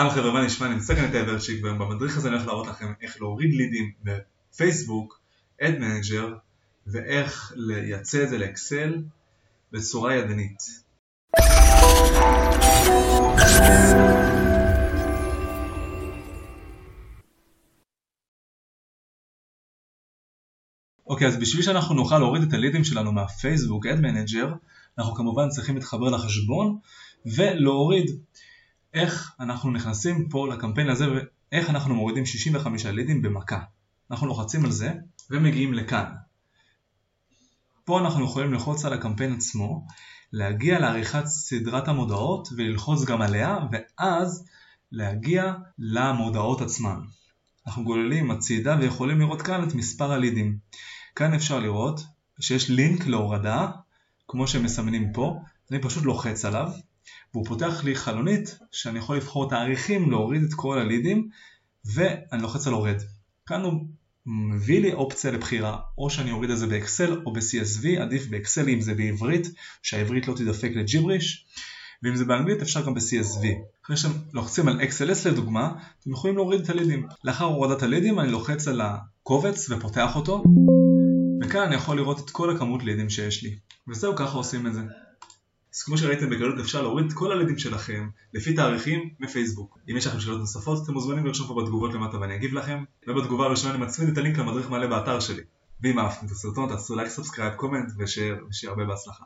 אהלן חבר'ה, מה נשמע? נמצא כאן איתי ורצ'יק והיום במדריך הזה אני הולך להראות לכם איך להוריד לידים בפייסבוק, Ad Manager ואיך לייצא את זה לאקסל בצורה ידנית. אוקיי, אז בשביל שאנחנו נוכל להוריד את הלידים שלנו מהפייסבוק Ad Manager, אנחנו כמובן צריכים להתחבר לחשבון ולהוריד איך אנחנו נכנסים פה לקמפיין הזה ואיך אנחנו מורידים 65 לידים במכה. אנחנו לוחצים על זה ומגיעים לכאן. פה אנחנו יכולים ללחוץ על הקמפיין עצמו, להגיע לעריכת סדרת המודעות וללחוץ גם עליה ואז להגיע למודעות עצמן. אנחנו גוללים הצידה ויכולים לראות כאן את מספר הלידים. כאן אפשר לראות שיש לינק להורדה, כמו שמסמנים פה, אני פשוט לוחץ עליו והוא פותח לי חלונית שאני יכול לבחור תאריכים להוריד את כל הלידים ואני לוחץ על הורד. כאן הוא מביא לי אופציה לבחירה או שאני אוריד את זה באקסל או ב-CSV, עדיף באקסל אם זה בעברית, שהעברית לא תדפק לג'יבריש ואם זה באנגלית אפשר גם ב-CSV. אחרי שאתם לוחצים על XLS לדוגמה, אתם יכולים להוריד את הלידים. לאחר הורדת הלידים אני לוחץ על הקובץ ופותח אותו וכאן אני יכול לראות את כל הכמות לידים שיש לי. וזהו, ככה עושים את זה. אז כמו שראיתם בקלות אפשר להוריד את כל הלידים שלכם לפי תאריכים מפייסבוק. אם יש לכם שאלות נוספות אתם מוזמנים לרשום פה בתגובות למטה ואני אגיב לכם ובתגובה הראשונה אני מצמיד את הלינק למדריך מלא באתר שלי. ואם אהבתם את הסרטון תעשו לייק, subscribe, comment ושיהיה הרבה בהצלחה.